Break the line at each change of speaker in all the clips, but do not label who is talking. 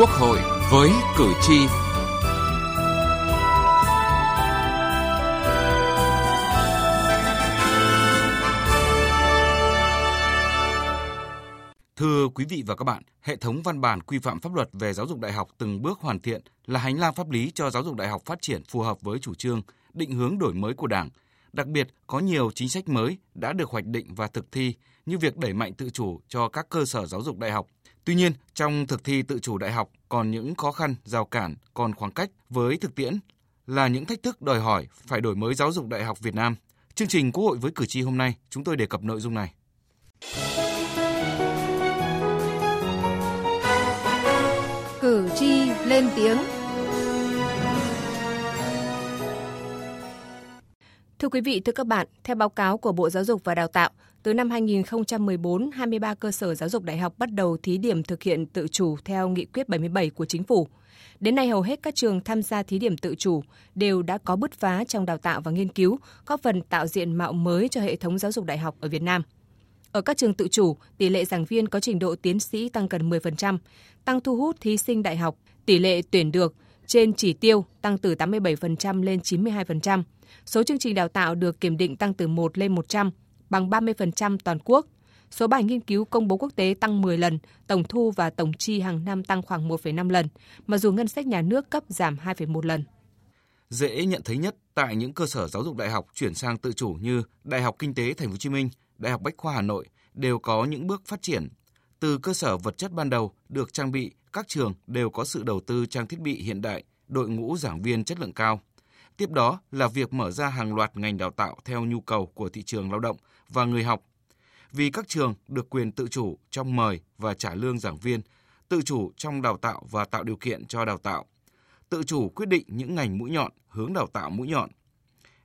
Quốc hội với cử tri. Thưa quý vị và các bạn, hệ thống văn bản quy phạm pháp luật về giáo dục đại học từng bước hoàn thiện là hành lang pháp lý cho giáo dục đại học phát triển phù hợp với chủ trương, định hướng đổi mới của Đảng. Đặc biệt, có nhiều chính sách mới đã được hoạch định và thực thi như việc đẩy mạnh tự chủ cho các cơ sở giáo dục đại học. Tuy nhiên, trong thực thi tự chủ đại học còn những khó khăn, rào cản, còn khoảng cách với thực tiễn là những thách thức đòi hỏi phải đổi mới giáo dục đại học Việt Nam. Chương trình Quốc hội với cử tri hôm nay, chúng tôi đề cập nội dung này.
Cử tri lên tiếng. Thưa quý vị, thưa các bạn, theo báo cáo của Bộ Giáo dục và Đào tạo, từ năm 2014, 23 cơ sở giáo dục đại học bắt đầu thí điểm thực hiện tự chủ theo nghị quyết 77 của chính phủ. Đến nay hầu hết các trường tham gia thí điểm tự chủ đều đã có bứt phá trong đào tạo và nghiên cứu, góp phần tạo diện mạo mới cho hệ thống giáo dục đại học ở Việt Nam. Ở các trường tự chủ, tỷ lệ giảng viên có trình độ tiến sĩ tăng gần 10%, tăng thu hút thí sinh đại học, tỷ lệ tuyển được trên chỉ tiêu tăng từ 87% lên 92%. Số chương trình đào tạo được kiểm định tăng từ 1 lên 100, bằng 30% toàn quốc. Số bài nghiên cứu công bố quốc tế tăng 10 lần, tổng thu và tổng chi hàng năm tăng khoảng 1,5 lần, mặc dù ngân sách nhà nước cấp giảm 2,1 lần.
Dễ nhận thấy nhất tại những cơ sở giáo dục đại học chuyển sang tự chủ như Đại học Kinh tế Thành phố Hồ Chí Minh, Đại học Bách khoa Hà Nội đều có những bước phát triển. Từ cơ sở vật chất ban đầu được trang bị, các trường đều có sự đầu tư trang thiết bị hiện đại, đội ngũ giảng viên chất lượng cao. Tiếp đó là việc mở ra hàng loạt ngành đào tạo theo nhu cầu của thị trường lao động và người học. Vì các trường được quyền tự chủ trong mời và trả lương giảng viên, tự chủ trong đào tạo và tạo điều kiện cho đào tạo, tự chủ quyết định những ngành mũi nhọn, hướng đào tạo mũi nhọn.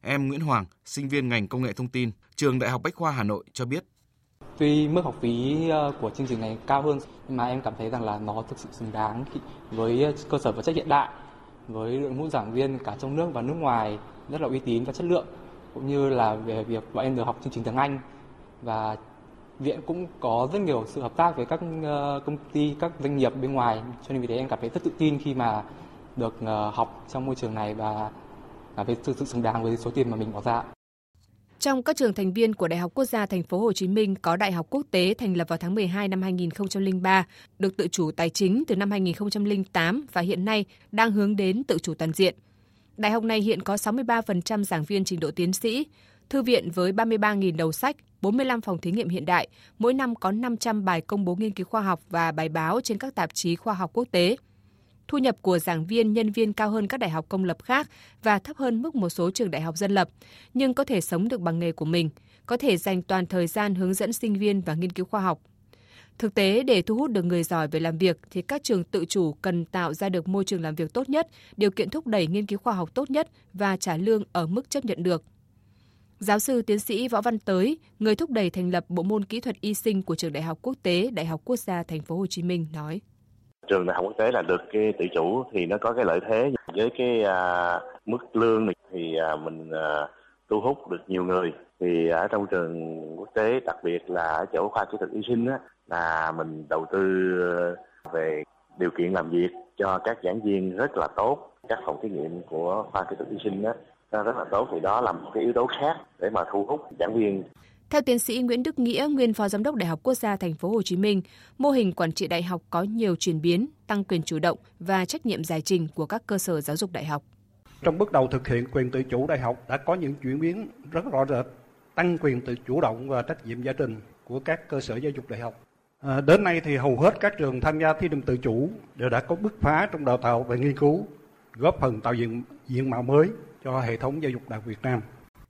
Em Nguyễn Hoàng, sinh viên ngành công nghệ thông tin, trường Đại học Bách khoa Hà Nội cho biết.
Tuy mức học phí ờ, của chương trình này cao hơn nhưng mà em cảm thấy rằng là nó thực sự xứng đáng với ờ, cơ sở vật chất hiện đại với đội ngũ giảng viên cả trong nước và nước ngoài rất là uy tín và chất lượng cũng như là về việc bọn em được học chương trình tiếng Anh và viện cũng có rất nhiều sự hợp tác với các ờ, công ty, các doanh nghiệp bên ngoài cho nên vì thế em cảm thấy rất tự tin khi mà được ờ, học trong môi trường này và cảm thấy thực sự xứng đáng với số tiền mà mình bỏ ra.
Trong các trường thành viên của Đại học Quốc gia Thành phố Hồ Chí Minh có Đại học Quốc tế thành lập vào tháng 12 năm 2003, được tự chủ tài chính từ năm 2008 và hiện nay đang hướng đến tự chủ toàn diện. Đại học này hiện có 63% giảng viên trình độ tiến sĩ, thư viện với 33.000 đầu sách, 45 phòng thí nghiệm hiện đại, mỗi năm có 500 bài công bố nghiên cứu khoa học và bài báo trên các tạp chí khoa học quốc tế. Thu nhập của giảng viên, nhân viên cao hơn các đại học công lập khác và thấp hơn mức một số trường đại học dân lập, nhưng có thể sống được bằng nghề của mình, có thể dành toàn thời gian hướng dẫn sinh viên và nghiên cứu khoa học. Thực tế, để thu hút được người giỏi về làm việc thì các trường tự chủ cần tạo ra được môi trường làm việc tốt nhất, điều kiện thúc đẩy nghiên cứu khoa học tốt nhất và trả lương ở mức chấp nhận được. Giáo sư tiến sĩ Võ Văn Tới, người thúc đẩy thành lập bộ môn kỹ thuật y sinh của trường Đại học Quốc tế Đại học Quốc gia Thành phố Hồ Chí Minh nói:
trường đại học quốc tế là được cái tự chủ thì nó có cái lợi thế. Với cái à, mức lương này thì à, mình à, thu hút được nhiều người. Thì ở trong trường quốc tế đặc biệt là ở chỗ khoa kỹ thuật y sinh á là mình đầu tư về điều kiện làm việc cho các giảng viên rất là tốt các phòng thí nghiệm của khoa kỹ thuật y sinh đó rất là tốt thì đó là một cái yếu tố khác để mà thu hút giảng viên
theo tiến sĩ Nguyễn Đức Nghĩa, nguyên phó giám đốc Đại học Quốc gia Thành phố Hồ Chí Minh, mô hình quản trị đại học có nhiều chuyển biến, tăng quyền chủ động và trách nhiệm giải trình của các cơ sở giáo dục đại học.
Trong bước đầu thực hiện quyền tự chủ đại học đã có những chuyển biến rất rõ rệt, tăng quyền tự chủ động và trách nhiệm giải trình của các cơ sở giáo dục đại học. À, đến nay thì hầu hết các trường tham gia thí điểm tự chủ đều đã có bứt phá trong đào tạo và nghiên cứu, góp phần tạo diện diện mạo mới cho hệ thống giáo dục đại học Việt Nam.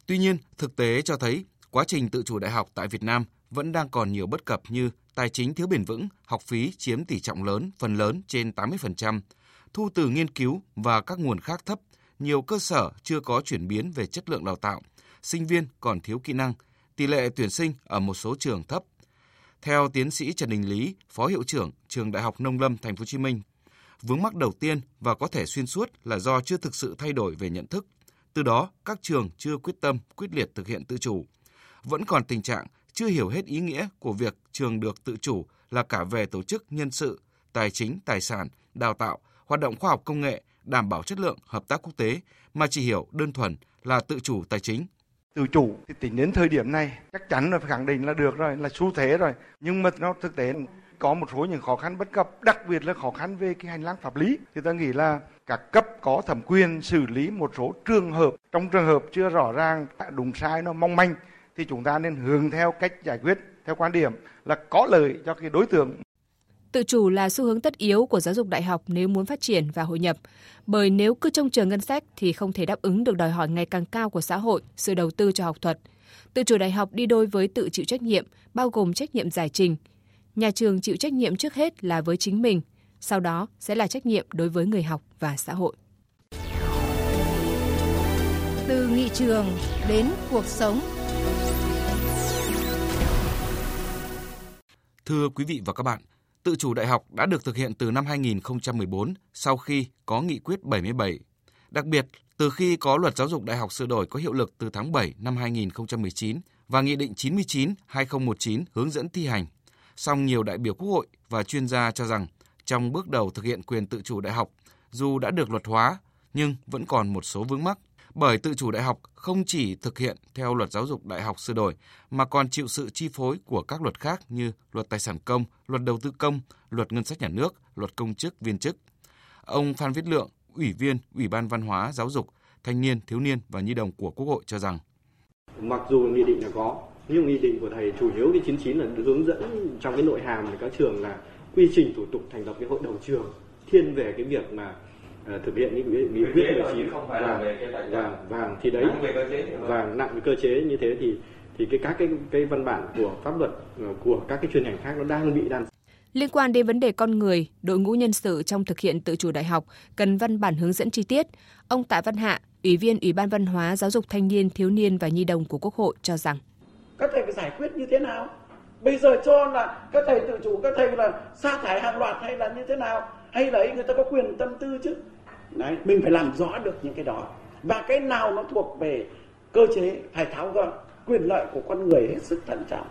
Tuy nhiên, thực tế cho thấy quá trình tự chủ đại học tại Việt Nam vẫn đang còn nhiều bất cập như tài chính thiếu bền vững, học phí chiếm tỷ trọng lớn, phần lớn trên 80%, thu từ nghiên cứu và các nguồn khác thấp, nhiều cơ sở chưa có chuyển biến về chất lượng đào tạo, sinh viên còn thiếu kỹ năng, tỷ lệ tuyển sinh ở một số trường thấp. Theo tiến sĩ Trần Đình Lý, Phó hiệu trưởng Trường Đại học Nông Lâm Thành phố Hồ Chí Minh, vướng mắc đầu tiên và có thể xuyên suốt là do chưa thực sự thay đổi về nhận thức. Từ đó, các trường chưa quyết tâm, quyết liệt thực hiện tự chủ vẫn còn tình trạng chưa hiểu hết ý nghĩa của việc trường được tự chủ là cả về tổ chức nhân sự, tài chính, tài sản đào tạo, hoạt động khoa học công nghệ, đảm bảo chất lượng, hợp tác quốc tế mà chỉ hiểu đơn thuần là tự chủ tài chính.
Tự chủ thì tính đến thời điểm này chắc chắn là phải khẳng định là được rồi, là xu thế rồi. Nhưng mà nó thực tế có một số những khó khăn bất cập, đặc biệt là khó khăn về cái hành lang pháp lý. Thì ta nghĩ là các cấp có thẩm quyền xử lý một số trường hợp trong trường hợp chưa rõ ràng đúng sai nó mong manh thì chúng ta nên hướng theo cách giải quyết theo quan điểm là có lợi cho cái đối tượng
Tự chủ là xu hướng tất yếu của giáo dục đại học nếu muốn phát triển và hội nhập. Bởi nếu cứ trông chờ ngân sách thì không thể đáp ứng được đòi hỏi ngày càng cao của xã hội, sự đầu tư cho học thuật. Tự chủ đại học đi đôi với tự chịu trách nhiệm, bao gồm trách nhiệm giải trình. Nhà trường chịu trách nhiệm trước hết là với chính mình, sau đó sẽ là trách nhiệm đối với người học và xã hội.
Từ nghị trường đến cuộc sống.
Thưa quý vị và các bạn, tự chủ đại học đã được thực hiện từ năm 2014 sau khi có nghị quyết 77. Đặc biệt, từ khi có luật giáo dục đại học sửa đổi có hiệu lực từ tháng 7 năm 2019 và Nghị định 99-2019 hướng dẫn thi hành. Song nhiều đại biểu Quốc hội và chuyên gia cho rằng trong bước đầu thực hiện quyền tự chủ đại học, dù đã được luật hóa nhưng vẫn còn một số vướng mắc bởi tự chủ đại học không chỉ thực hiện theo luật giáo dục đại học sửa đổi mà còn chịu sự chi phối của các luật khác như luật tài sản công, luật đầu tư công, luật ngân sách nhà nước, luật công chức viên chức. Ông Phan Viết Lượng, Ủy viên Ủy ban Văn hóa, Giáo dục, Thanh niên, Thiếu niên và Nhi đồng của Quốc hội cho rằng
Mặc dù nghị định là có, nhưng nghị định của thầy chủ yếu cái 99 là hướng dẫn trong cái nội hàm của các trường là quy trình thủ tục thành lập cái hội đồng trường thiên về cái việc mà uh, thực hiện những nghị quyết 19 và và và thì đấy và nặng về cơ chế như thế thì thì cái các cái cái văn bản của pháp luật uh, của các cái chuyên ngành khác nó đang bị đan
Liên quan đến vấn đề con người, đội ngũ nhân sự trong thực hiện tự chủ đại học cần văn bản hướng dẫn chi tiết. Ông Tạ Văn Hạ, Ủy viên Ủy ban Văn hóa, Giáo dục Thanh niên, Thiếu niên và Nhi đồng của Quốc hội cho rằng
Các thầy phải giải quyết như thế nào? Bây giờ cho là các thầy tự chủ, các thầy là sa thải hàng loạt hay là như thế nào? Hay là người ta có quyền tâm tư chứ? Đấy, mình phải làm rõ được những cái đó. Và cái nào nó thuộc về cơ chế phải tháo gỡ quyền lợi của con người hết sức thận trọng.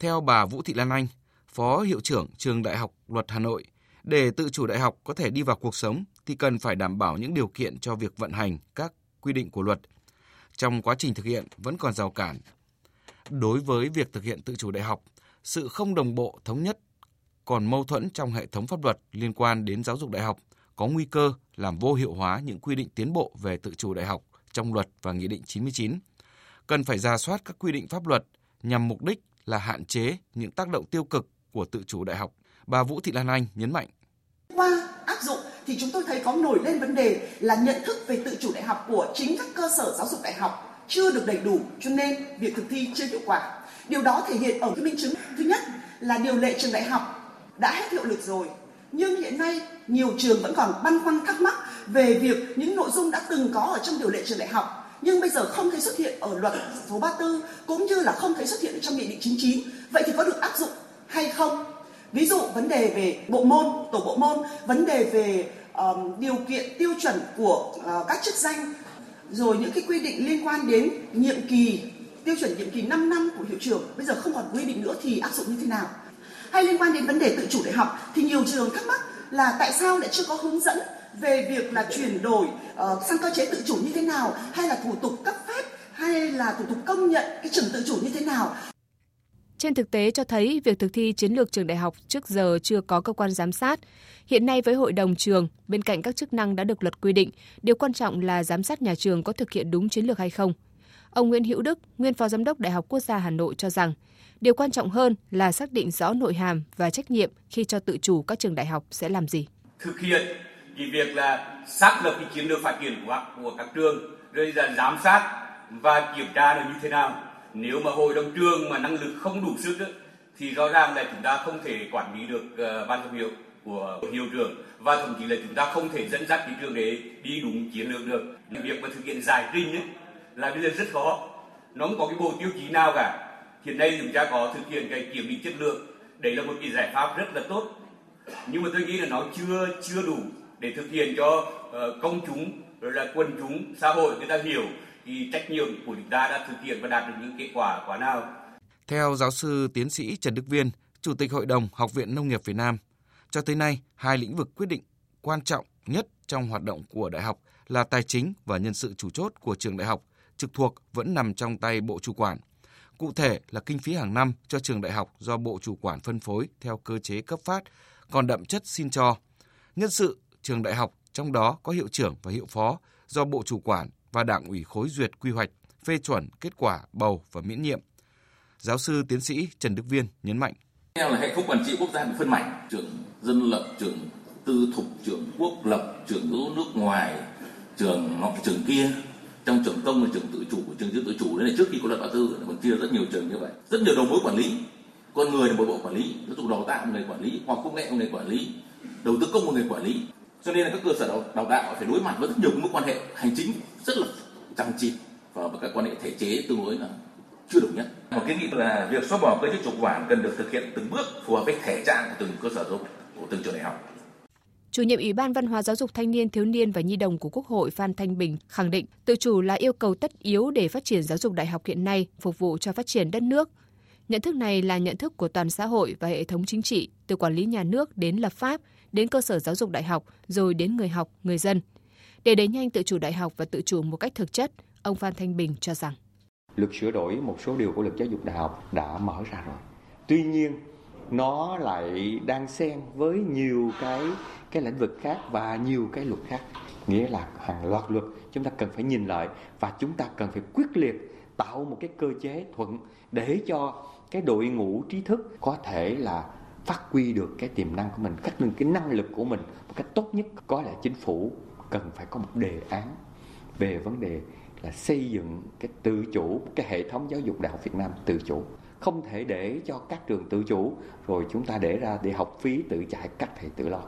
Theo bà Vũ Thị Lan Anh, Phó Hiệu trưởng Trường Đại học Luật Hà Nội, để tự chủ đại học có thể đi vào cuộc sống thì cần phải đảm bảo những điều kiện cho việc vận hành các quy định của luật. Trong quá trình thực hiện vẫn còn rào cản. Đối với việc thực hiện tự chủ đại học, sự không đồng bộ thống nhất còn mâu thuẫn trong hệ thống pháp luật liên quan đến giáo dục đại học có nguy cơ làm vô hiệu hóa những quy định tiến bộ về tự chủ đại học trong luật và Nghị định 99. Cần phải ra soát các quy định pháp luật nhằm mục đích là hạn chế những tác động tiêu cực của tự chủ đại học. Bà Vũ Thị Lan Anh nhấn mạnh.
Qua áp dụng thì chúng tôi thấy có nổi lên vấn đề là nhận thức về tự chủ đại học của chính các cơ sở giáo dục đại học chưa được đầy đủ, cho nên việc thực thi chưa hiệu quả. Điều đó thể hiện ở cái minh chứng thứ nhất là điều lệ trường đại học đã hết hiệu lực rồi, nhưng hiện nay nhiều trường vẫn còn băn khoăn thắc mắc về việc những nội dung đã từng có ở trong điều lệ trường đại học nhưng bây giờ không thấy xuất hiện ở luật số 34 cũng như là không thấy xuất hiện ở trong nghị định 99 vậy thì có được áp dụng hay không? Ví dụ vấn đề về bộ môn tổ bộ môn vấn đề về um, điều kiện tiêu chuẩn của uh, các chức danh rồi những cái quy định liên quan đến nhiệm kỳ tiêu chuẩn nhiệm kỳ 5 năm của hiệu trưởng bây giờ không còn quy định nữa thì áp dụng như thế nào? Hay liên quan đến vấn đề tự chủ đại học thì nhiều trường thắc mắc là tại sao lại chưa có hướng dẫn về việc là chuyển đổi uh, sang cơ chế tự chủ như thế nào hay là thủ tục cấp phép hay là thủ tục công nhận cái trường tự chủ như thế nào
trên thực tế cho thấy việc thực thi chiến lược trường đại học trước giờ chưa có cơ quan giám sát. Hiện nay với hội đồng trường, bên cạnh các chức năng đã được luật quy định, điều quan trọng là giám sát nhà trường có thực hiện đúng chiến lược hay không. Ông Nguyễn Hữu Đức, nguyên phó giám đốc Đại học Quốc gia Hà Nội cho rằng, điều quan trọng hơn là xác định rõ nội hàm và trách nhiệm khi cho tự chủ các trường đại học sẽ làm gì.
Thực hiện cái việc là xác lập cái chiến lược phát triển của, của các trường, rồi là giám sát và kiểm tra là như thế nào nếu mà hội đồng trường mà năng lực không đủ sức đó, thì rõ ràng là chúng ta không thể quản lý được uh, ban giám hiệu của hiệu trưởng và thậm chí là chúng ta không thể dẫn dắt cái trường đấy đi đúng chiến lược được việc mà thực hiện giải trình ấy, là bây giờ rất khó. Nó không có cái bộ tiêu chí nào cả. Hiện nay chúng ta có thực hiện cái kiểm định chất lượng. Đấy là một cái giải pháp rất là tốt. Nhưng mà tôi nghĩ là nó chưa chưa đủ để thực hiện cho uh, công chúng rồi là quần chúng xã hội người ta hiểu thì trách nhiệm của chúng ta đã thực hiện và đạt được những kết quả quả nào.
Theo giáo sư tiến sĩ Trần Đức Viên, Chủ tịch Hội đồng Học viện Nông nghiệp Việt Nam, cho tới nay, hai lĩnh vực quyết định quan trọng nhất trong hoạt động của đại học là tài chính và nhân sự chủ chốt của trường đại học trực thuộc vẫn nằm trong tay Bộ chủ quản. Cụ thể là kinh phí hàng năm cho trường đại học do Bộ chủ quản phân phối theo cơ chế cấp phát, còn đậm chất xin cho. Nhân sự trường đại học trong đó có hiệu trưởng và hiệu phó do Bộ chủ quản và Đảng ủy khối duyệt quy hoạch, phê chuẩn kết quả bầu và miễn nhiệm. Giáo sư tiến sĩ Trần Đức Viên nhấn mạnh.
Theo là hệ thống quản trị quốc gia bị phân mảnh, trường dân lập, trường tư thục, trường quốc lập, trường nước ngoài, trường nọ trường kia trong trường công và trường tự chủ của trường tự chủ. Đấy là trước khi có luật đầu tư còn chia rất nhiều trường như vậy. Rất nhiều đầu mối quản lý. Con người là một bộ quản lý. Giáo dục đào tạo người quản lý. Hoặc công nghệ người quản lý. Đầu tư công một người quản lý. Cho nên là các cơ sở đào, đào tạo phải đối mặt với rất nhiều mối quan hệ hành chính rất là chằng chịt và các quan hệ thể chế tương đối là chưa đồng nhất. Một kiến nghị là việc xóa bỏ cơ chế chủ quản cần được thực hiện từng bước phù hợp với thể trạng của từng cơ sở giáo dục của từng trường đại học.
Chủ nhiệm Ủy ban Văn hóa Giáo dục Thanh niên, Thiếu niên và Nhi đồng của Quốc hội Phan Thanh Bình khẳng định tự chủ là yêu cầu tất yếu để phát triển giáo dục đại học hiện nay, phục vụ cho phát triển đất nước. Nhận thức này là nhận thức của toàn xã hội và hệ thống chính trị, từ quản lý nhà nước đến lập pháp, đến cơ sở giáo dục đại học, rồi đến người học, người dân. Để đẩy nhanh tự chủ đại học và tự chủ một cách thực chất, ông Phan Thanh Bình cho rằng
luật sửa đổi một số điều của luật giáo dục đại học đã mở ra rồi. Tuy nhiên, nó lại đang xen với nhiều cái cái lĩnh vực khác và nhiều cái luật khác nghĩa là hàng loạt luật chúng ta cần phải nhìn lại và chúng ta cần phải quyết liệt tạo một cái cơ chế thuận để cho cái đội ngũ trí thức có thể là phát huy được cái tiềm năng của mình, cách nâng cái năng lực của mình một cách tốt nhất. Có lẽ chính phủ cần phải có một đề án về vấn đề là xây dựng cái tự chủ, cái hệ thống giáo dục đại học Việt Nam tự chủ không thể để cho các trường tự chủ rồi chúng ta để ra để học phí tự chạy các thầy tự lo.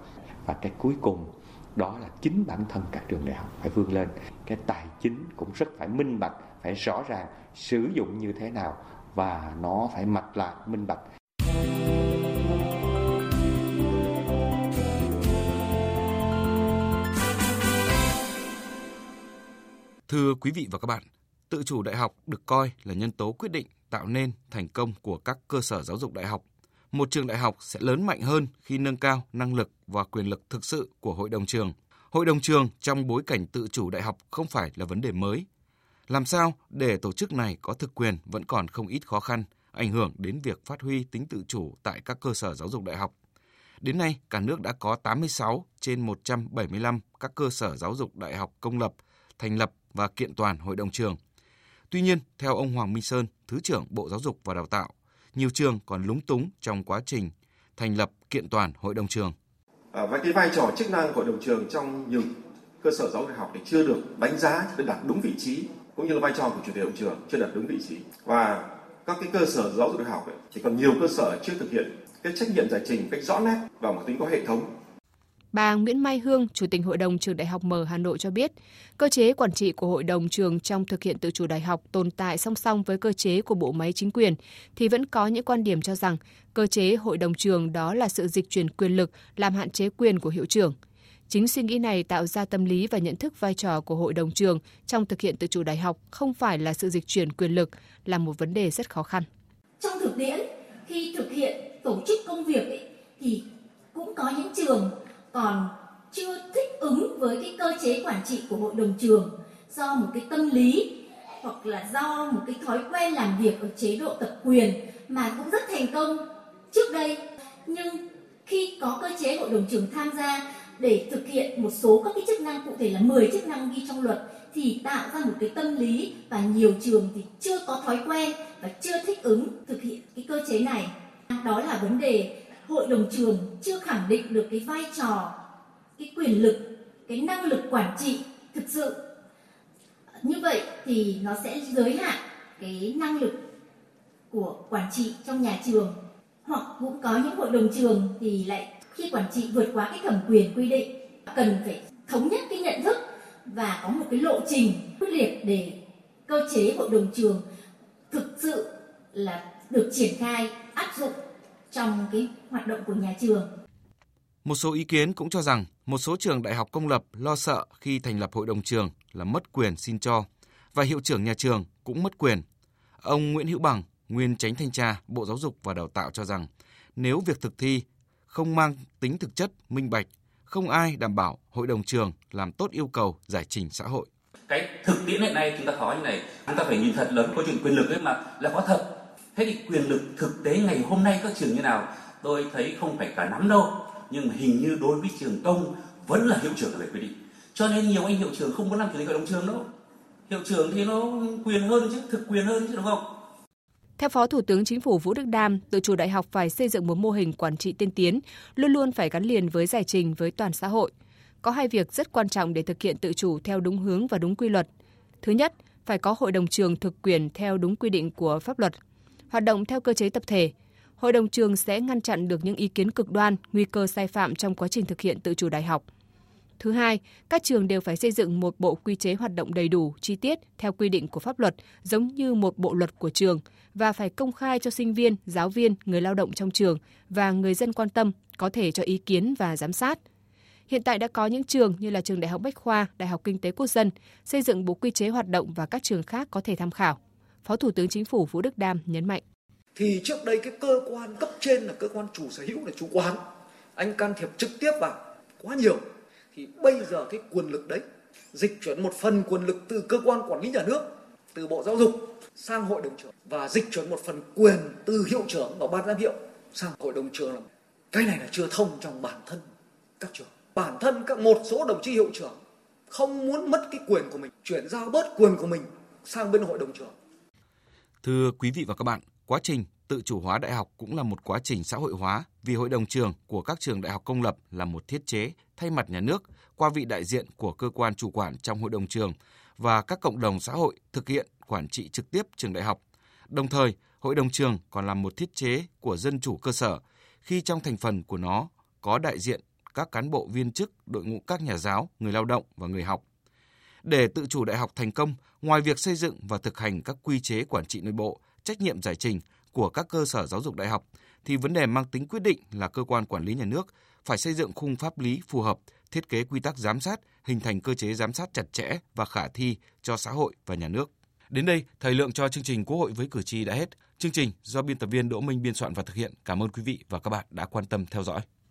Và cái cuối cùng đó là chính bản thân các trường đại học phải vươn lên. Cái tài chính cũng rất phải minh bạch phải rõ ràng sử dụng như thế nào và nó phải mạch lạc minh bạch.
Thưa quý vị và các bạn, tự chủ đại học được coi là nhân tố quyết định tạo nên thành công của các cơ sở giáo dục đại học. Một trường đại học sẽ lớn mạnh hơn khi nâng cao năng lực và quyền lực thực sự của hội đồng trường. Hội đồng trường trong bối cảnh tự chủ đại học không phải là vấn đề mới. Làm sao để tổ chức này có thực quyền vẫn còn không ít khó khăn, ảnh hưởng đến việc phát huy tính tự chủ tại các cơ sở giáo dục đại học. Đến nay, cả nước đã có 86 trên 175 các cơ sở giáo dục đại học công lập thành lập và kiện toàn hội đồng trường – Tuy nhiên, theo ông Hoàng Minh Sơn, Thứ trưởng Bộ Giáo dục và Đào tạo, nhiều trường còn lúng túng trong quá trình thành lập kiện toàn hội đồng trường.
À, và cái vai trò chức năng của hội đồng trường trong nhiều cơ sở giáo dục học thì chưa được đánh giá để đặt đúng vị trí cũng như là vai trò của chủ tịch hội đồng trường chưa đặt đúng vị trí và các cái cơ sở giáo dục đại học ấy, thì còn nhiều cơ sở chưa thực hiện cái trách nhiệm giải trình cách rõ nét và một tính có hệ thống
Bà Nguyễn Mai Hương, Chủ tịch Hội đồng Trường Đại học Mở Hà Nội cho biết, cơ chế quản trị của Hội đồng trường trong thực hiện tự chủ đại học tồn tại song song với cơ chế của bộ máy chính quyền, thì vẫn có những quan điểm cho rằng cơ chế Hội đồng trường đó là sự dịch chuyển quyền lực làm hạn chế quyền của hiệu trưởng. Chính suy nghĩ này tạo ra tâm lý và nhận thức vai trò của Hội đồng trường trong thực hiện tự chủ đại học không phải là sự dịch chuyển quyền lực, là một vấn đề rất khó khăn.
Trong thực tiễn, khi thực hiện tổ chức công việc ấy, thì cũng có những trường còn chưa thích ứng với cái cơ chế quản trị của hội đồng trường do một cái tâm lý hoặc là do một cái thói quen làm việc ở chế độ tập quyền mà cũng rất thành công trước đây. Nhưng khi có cơ chế hội đồng trường tham gia để thực hiện một số các cái chức năng cụ thể là 10 chức năng ghi trong luật thì tạo ra một cái tâm lý và nhiều trường thì chưa có thói quen và chưa thích ứng thực hiện cái cơ chế này. Đó là vấn đề hội đồng trường chưa khẳng định được cái vai trò, cái quyền lực, cái năng lực quản trị thực sự. Như vậy thì nó sẽ giới hạn cái năng lực của quản trị trong nhà trường. Hoặc cũng có những hội đồng trường thì lại khi quản trị vượt quá cái thẩm quyền quy định, cần phải thống nhất cái nhận thức và có một cái lộ trình quyết liệt để cơ chế hội đồng trường thực sự là được triển khai, áp dụng trong cái hoạt động của nhà trường.
Một số ý kiến cũng cho rằng một số trường đại học công lập lo sợ khi thành lập hội đồng trường là mất quyền xin cho và hiệu trưởng nhà trường cũng mất quyền. Ông Nguyễn Hữu Bằng, nguyên tránh thanh tra Bộ Giáo dục và Đào tạo cho rằng nếu việc thực thi không mang tính thực chất, minh bạch, không ai đảm bảo hội đồng trường làm tốt yêu cầu giải trình xã hội.
Cái thực tiễn hiện nay chúng ta nói như này, chúng ta phải nhìn thật lớn câu chuyện quyền lực ấy mà là có thật. Thế thì quyền lực thực tế ngày hôm nay các trường như nào? Tôi thấy không phải cả nắm đâu, nhưng hình như đối với trường công vẫn là hiệu trưởng là phải quy định. Cho nên nhiều anh hiệu trưởng không muốn làm chủ tịch hội đồng trường đâu. Hiệu trưởng thì nó quyền hơn chứ, thực quyền hơn chứ đúng không?
Theo Phó Thủ tướng Chính phủ Vũ Đức Đam, tự chủ đại học phải xây dựng một mô hình quản trị tiên tiến, luôn luôn phải gắn liền với giải trình với toàn xã hội. Có hai việc rất quan trọng để thực hiện tự chủ theo đúng hướng và đúng quy luật. Thứ nhất, phải có hội đồng trường thực quyền theo đúng quy định của pháp luật, hoạt động theo cơ chế tập thể. Hội đồng trường sẽ ngăn chặn được những ý kiến cực đoan, nguy cơ sai phạm trong quá trình thực hiện tự chủ đại học. Thứ hai, các trường đều phải xây dựng một bộ quy chế hoạt động đầy đủ, chi tiết theo quy định của pháp luật, giống như một bộ luật của trường và phải công khai cho sinh viên, giáo viên, người lao động trong trường và người dân quan tâm có thể cho ý kiến và giám sát. Hiện tại đã có những trường như là trường Đại học Bách khoa, Đại học Kinh tế Quốc dân xây dựng bộ quy chế hoạt động và các trường khác có thể tham khảo. Phó Thủ tướng Chính phủ Vũ Đức Đam nhấn mạnh.
Thì trước đây cái cơ quan cấp trên là cơ quan chủ sở hữu là chủ quán. Anh can thiệp trực tiếp vào quá nhiều. Thì bây giờ cái quyền lực đấy, dịch chuyển một phần quyền lực từ cơ quan quản lý nhà nước, từ bộ giáo dục sang hội đồng trường và dịch chuyển một phần quyền từ hiệu trưởng và ban giám hiệu sang hội đồng trường là cái này là chưa thông trong bản thân các trường. Bản thân các một số đồng chí hiệu trưởng không muốn mất cái quyền của mình, chuyển giao bớt quyền của mình sang bên hội đồng trường
thưa quý vị và các bạn quá trình tự chủ hóa đại học cũng là một quá trình xã hội hóa vì hội đồng trường của các trường đại học công lập là một thiết chế thay mặt nhà nước qua vị đại diện của cơ quan chủ quản trong hội đồng trường và các cộng đồng xã hội thực hiện quản trị trực tiếp trường đại học. Đồng thời, hội đồng trường còn là một thiết chế của dân chủ cơ sở khi trong thành phần của nó có đại diện các cán bộ viên chức, đội ngũ các nhà giáo, người lao động và người học. Để tự chủ đại học thành công, ngoài việc xây dựng và thực hành các quy chế quản trị nội bộ, trách nhiệm giải trình của các cơ sở giáo dục đại học thì vấn đề mang tính quyết định là cơ quan quản lý nhà nước phải xây dựng khung pháp lý phù hợp, thiết kế quy tắc giám sát, hình thành cơ chế giám sát chặt chẽ và khả thi cho xã hội và nhà nước. Đến đây, thời lượng cho chương trình Quốc hội với cử tri đã hết. Chương trình do biên tập viên Đỗ Minh biên soạn và thực hiện. Cảm ơn quý vị và các bạn đã quan tâm theo dõi.